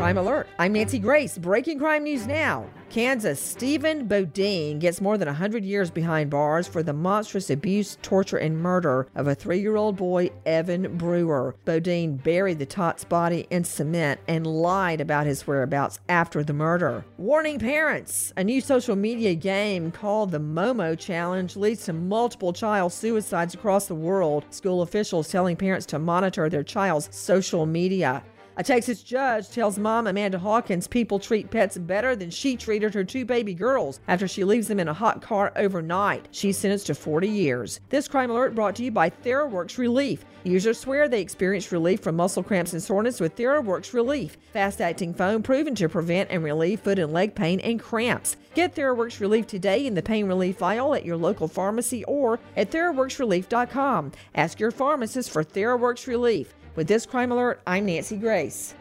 Crime Alert. I'm Nancy Grace. Breaking crime news now. Kansas Stephen Bodine gets more than 100 years behind bars for the monstrous abuse, torture, and murder of a three year old boy, Evan Brewer. Bodine buried the tot's body in cement and lied about his whereabouts after the murder. Warning parents a new social media game called the Momo Challenge leads to multiple child suicides across the world. School officials telling parents to monitor their child's social media. A Texas judge tells mom Amanda Hawkins people treat pets better than she treated her two baby girls after she leaves them in a hot car overnight. She's sentenced to 40 years. This crime alert brought to you by TheraWorx Relief. Users swear they experience relief from muscle cramps and soreness with TheraWorx Relief, fast acting foam proven to prevent and relieve foot and leg pain and cramps. Get TheraWorx Relief today in the pain relief vial at your local pharmacy or at TheraWorxRelief.com. Ask your pharmacist for TheraWorx Relief. With this crime alert, I'm Nancy Grace.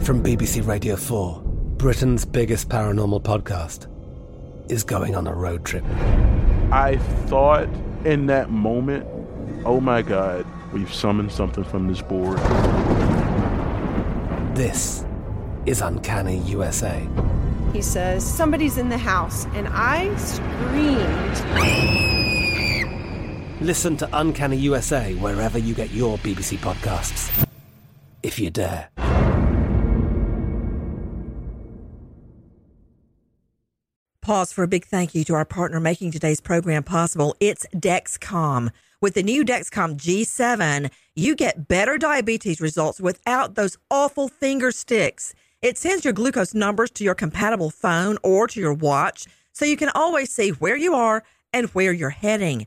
From BBC Radio 4, Britain's biggest paranormal podcast is going on a road trip. I thought in that moment, oh my God, we've summoned something from this board. This is Uncanny USA. He says, Somebody's in the house, and I screamed. Listen to Uncanny USA wherever you get your BBC podcasts, if you dare. Pause for a big thank you to our partner making today's program possible. It's Dexcom. With the new Dexcom G7, you get better diabetes results without those awful finger sticks. It sends your glucose numbers to your compatible phone or to your watch so you can always see where you are and where you're heading.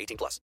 18 plus.